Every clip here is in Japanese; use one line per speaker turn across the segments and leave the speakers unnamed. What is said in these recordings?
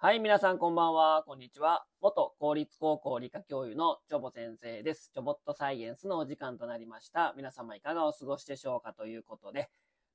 はい、皆さんこんばんは。こんにちは。元公立高校理科教諭のチョボ先生です。チョボットサイエンスのお時間となりました。皆様いかがお過ごしでしょうかということで、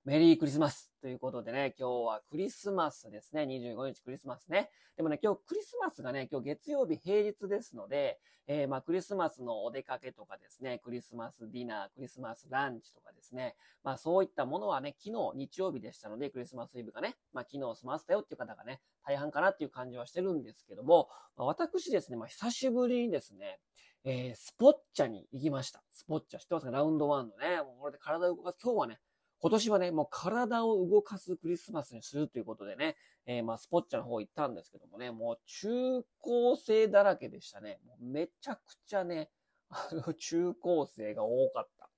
メリークリスマスということでね、今日はクリスマスですね。25日クリスマスね。でもね、今日クリスマスがね、今日月曜日平日ですので、えー、まあクリスマスのお出かけとかですね、クリスマスディナー、クリスマスランチとかですね、まあそういったものはね、昨日日曜日でしたので、クリスマスイブがね、まあ昨日済ませたよっていう方がね、大半かなっていう感じはしてるんですけども、まあ、私ですね、まあ久しぶりにですね、えー、スポッチャに行きました。スポッチャ知ってますか？ラウンドワンのね、もうこれで体を動かす。今日はね、今年はね、もう体を動かすクリスマスにするということでね、えー、まあ、スポッチャの方行ったんですけどもね、もう中高生だらけでしたね。もうめちゃくちゃね、中高生が多かった。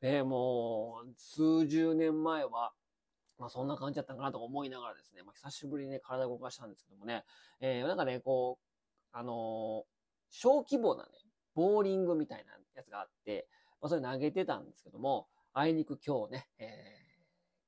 ね、もう、数十年前は、まあそんな感じだったかなと思いながらですね、まあ久しぶりにね、体動かしたんですけどもね、えー、なんかね、こう、あのー、小規模なね、ボーリングみたいなやつがあって、まあそれ投げてたんですけども、あいにく今日ね、え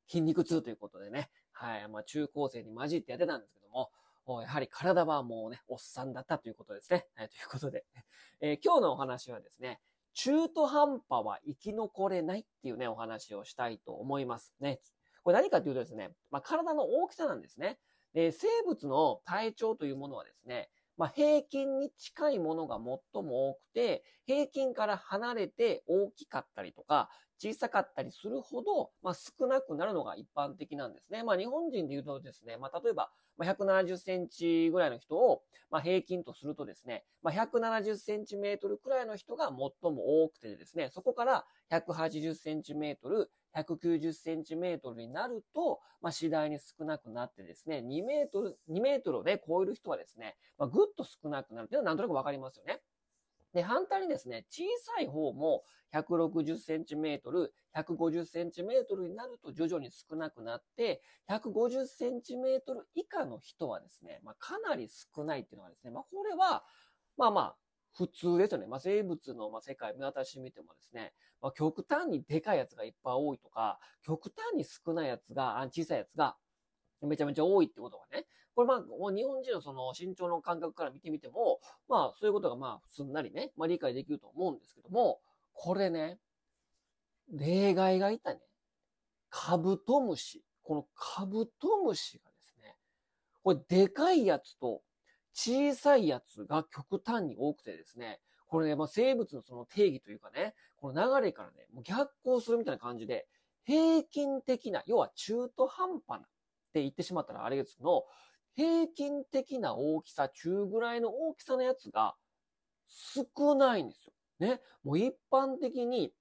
ー、筋肉痛ということでね、はい、まあ中高生に混じってやってたんですけども、やはり体はもうね、おっさんだったということですね。はい、ということで、えー、今日のお話はですね、中途半端は生き残れないっていうね、お話をしたいと思いますね。これ何かというとですね、まあ、体の大きさなんですね。で、生物の体長というものはですね、まあ、平均に近いものが最も多くて、平均から離れて大きかったりとか、小さかったりするほど、まあ、少なくなるのが一般的なんですね。まあ、日本人で言うとですね、まあ、例えば、まあ、170センチぐらいの人を、まあ、平均とするとですね、まあ、170センチメートルくらいの人が最も多くてですね、そこから180センチメートル、190センチメートルになると、まあ、次第に少なくなってですね、2メートル、2メートルで超える人はですね、まあ、ぐっと少なくなるというのはなんとなくわかりますよね。で、反対にですね、小さい方も160センチメートル、150センチメートルになると徐々に少なくなって、150センチメートル以下の人はですね、まあ、かなり少ないっていうのはですね、まあ、これは、まあまあ、普通ですよね。まあ、生物のま世界見渡してみてもですね、まあ、極端にでかいやつがいっぱい多いとか、極端に少ないやつが、小さいやつがめちゃめちゃ多いってことがね、これまあ、日本人のその身長の感覚から見てみても、まあ、そういうことがまあ、すんなりね、まあ理解できると思うんですけども、これね、例外がいたね。カブトムシ。このカブトムシがですね、これでかいやつと小さいやつが極端に多くてですね、これね、まあ、生物のその定義というかね、この流れからね、もう逆行するみたいな感じで、平均的な、要は中途半端なって言ってしまったらあれですけど、平均的な大きさ、中ぐらいの大きさのやつが少ないんですよ。ね。もう一般的に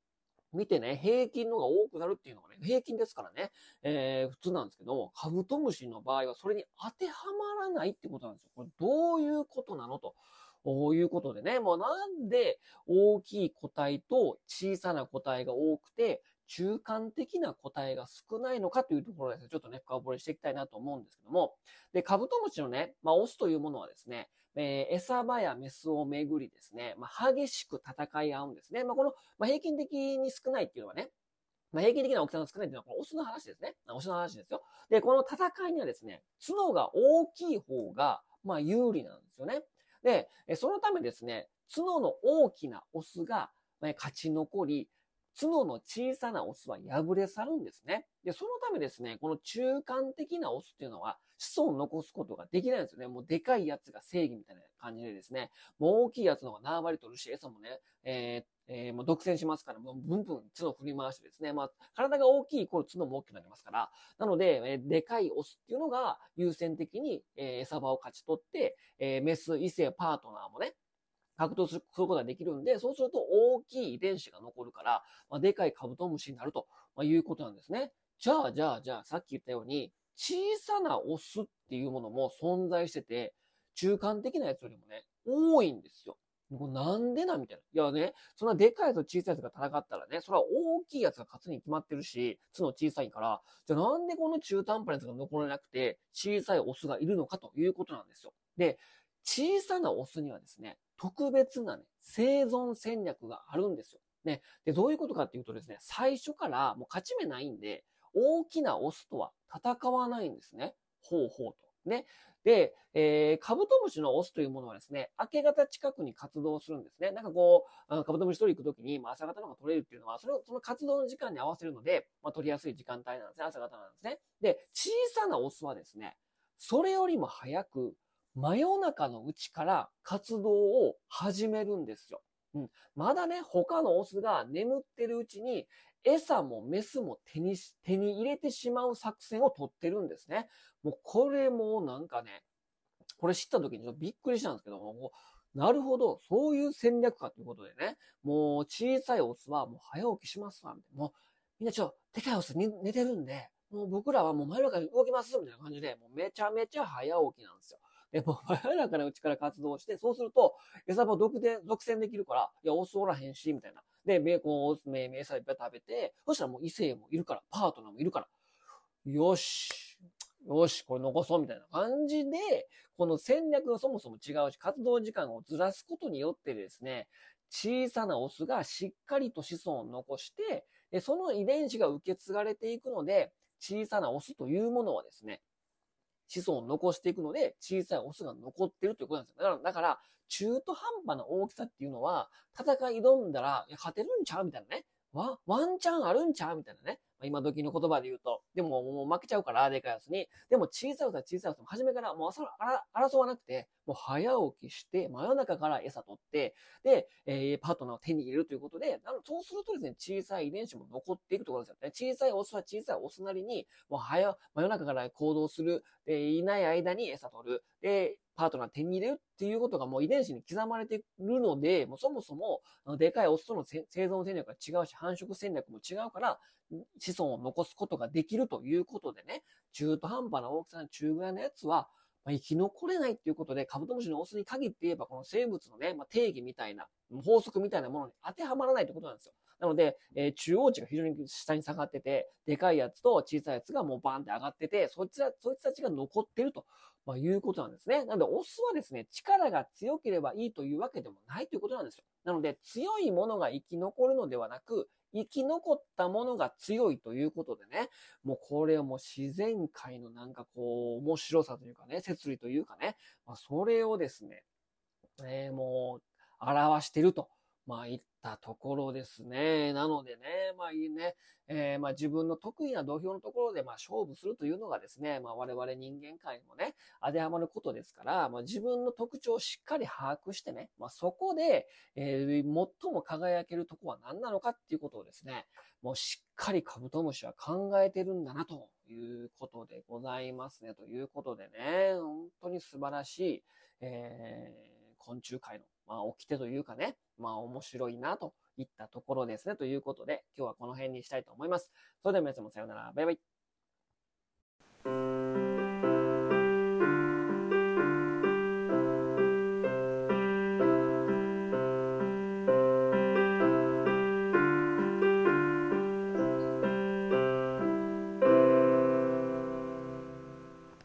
見てね、平均のが多くなるっていうのがね、平均ですからね、えー、普通なんですけども、カブトムシの場合はそれに当てはまらないってことなんですよ。これどういうことなのと。こういうことでね、もうなんで大きい個体と小さな個体が多くて、中間的な個体が少ないのかというところですね、ちょっとね、深掘りしていきたいなと思うんですけども、で、カブトムシのね、まあ、オスというものはですね、えー、餌場やメスをめぐりですね、まあ、激しく戦い合うんですね。まあ、この、まあ、平均的に少ないっていうのはね、まあ、平均的な大きさが少ないっていうのは、このオスの話ですね。オスの話ですよ。で、この戦いにはですね、角が大きい方が、まあ、有利なんですよね。で、そのためですね、角の大きなオスが勝ち残り、角の小さなオスは敗れ去るんですね。で、そのためですね、この中間的なオスっていうのは子孫を残すことができないんですよね。もうでかいやつが正義みたいな感じでですね、もう大きいやつの方が縄張り取るし、餌もね、えーえー、もう独占しますから、もうブンブン角振り回してですね、まあ、体が大きいイコール角も大きくなりますから、なので、えー、でかいオスっていうのが優先的に、えー、餌場を勝ち取って、えー、メス、異性、パートナーもね、獲得することができるんで、そうすると大きい遺伝子が残るから、まあ、でかいカブトムシになると、まあ、いうことなんですね。じゃあ、じゃあ、じゃあ、さっき言ったように、小さなオスっていうものも存在してて、中間的なやつよりもね、多いんですよ。なんでなみたいな。いやね、そんなでかいやつと小さいやつが戦ったらね、それは大きいやつが勝つに決まってるし、角小さいから、じゃあなんでこの中途半端なやつが残れなくて、小さいオスがいるのかということなんですよ。で、小さなオスにはですね、特別なね、生存戦略があるんですよ。ね。で、どういうことかっていうとですね、最初からもう勝ち目ないんで、大きなオスとは戦わないんですね。ほうほうと。ね。で、えー、カブトムシのオスというものはですね、明け方近くに活動するんですね。なんかこう、カブトムシ取り行くときに、まあ、朝方の方が取れるっていうのは、それを、その活動の時間に合わせるので、まあ、取りやすい時間帯なんですね。朝方なんですね。で、小さなオスはですね、それよりも早く、真夜中のうちから活動を始めるんですよ。うん。まだね、他のオスが眠ってるうちに、餌もメスも手に手に入れてしまう作戦を取ってるんですね。もうこれもなんかね、これ知った時にちょっとびっくりしたんですけども、なるほど、そういう戦略かということでね、もう小さいオスはもう早起きしますわ、みたいな。もうみんなちょっと、でかいオス寝てるんで、もう僕らはもう真夜中に動きます、みたいな感じで、もうめちゃめちゃ早起きなんですよ。で、もう真夜中のうちから活動して、そうすると、餌場独で、独占できるから、いや、オスおらへんし、みたいな。で、ベーコン、オス、メイ、餌いっぱい食べて、そしたらもう異性もいるから、パートナーもいるから、よし、よし、これ残そうみたいな感じで、この戦略がそもそも違うし、活動時間をずらすことによってですね、小さなオスがしっかりと子孫を残して、その遺伝子が受け継がれていくので、小さなオスというものはですね、子孫を残していくので、小さいオスが残ってるということなんですよ。だから、だから中途半端な大きさっていうのは、戦い挑んだら、いや、勝てるんちゃうみたいなね。ワワンチャンあるんちゃうみたいなね。今時の言葉で言うと。でも、もう負けちゃうから、でかいやつに。でも、小さいやつは小さいやつも、初めからもう争わなくて、もう早起きして、真夜中から餌取って、で、えー、パートナーを手に入れるということで、なのそうするとですね、小さい遺伝子も残っていくところですよね。小さいオスは小さいオスなりに、もう早、真夜中から行動する、で、いない間に餌取る。で、パートナー手に入れるっていうことがもう遺伝子に刻まれてるので、もうそもそも、でかいオスとの生存戦略が違うし、繁殖戦略も違うから、子孫を残すことができるということでね、中途半端な大きさの中ぐらいのやつは、まあ、生き残れないっていうことで、カブトムシのオスに限って言えば、この生物のね、まあ、定義みたいな、法則みたいなものに当てはまらないってことなんですよ。なので、えー、中央値が非常に下に下がってて、でかいやつと小さいやつがもうバーンって上がってて、そいつら、そいつたちが残ってると、まあ、いうことなんですね。なので、オスはですね、力が強ければいいというわけでもないということなんですよ。なので、強いものが生き残るのではなく、生き残ったものが強いということでね、もうこれをもう自然界のなんかこう、面白さというかね、摂理というかね、まあ、それをですね、えー、もう、表してると。まあ、いったところですね。なのでね、まあいいね、えー、まあ自分の得意な土俵のところでまあ勝負するというのがですね、まあ我々人間界にもね、当てはまることですから、まあ自分の特徴をしっかり把握してね、まあそこで、えー、最も輝けるとこは何なのかっていうことをですね、もうしっかりカブトムシは考えてるんだなということでございますね。ということでね、本当に素晴らしい、えー、昆虫界のまあ、掟というかね、まあ、面白いなといったところですね。ということで、今日はこの辺にしたいと思います。それでは皆さんもさようなら。バイバイ。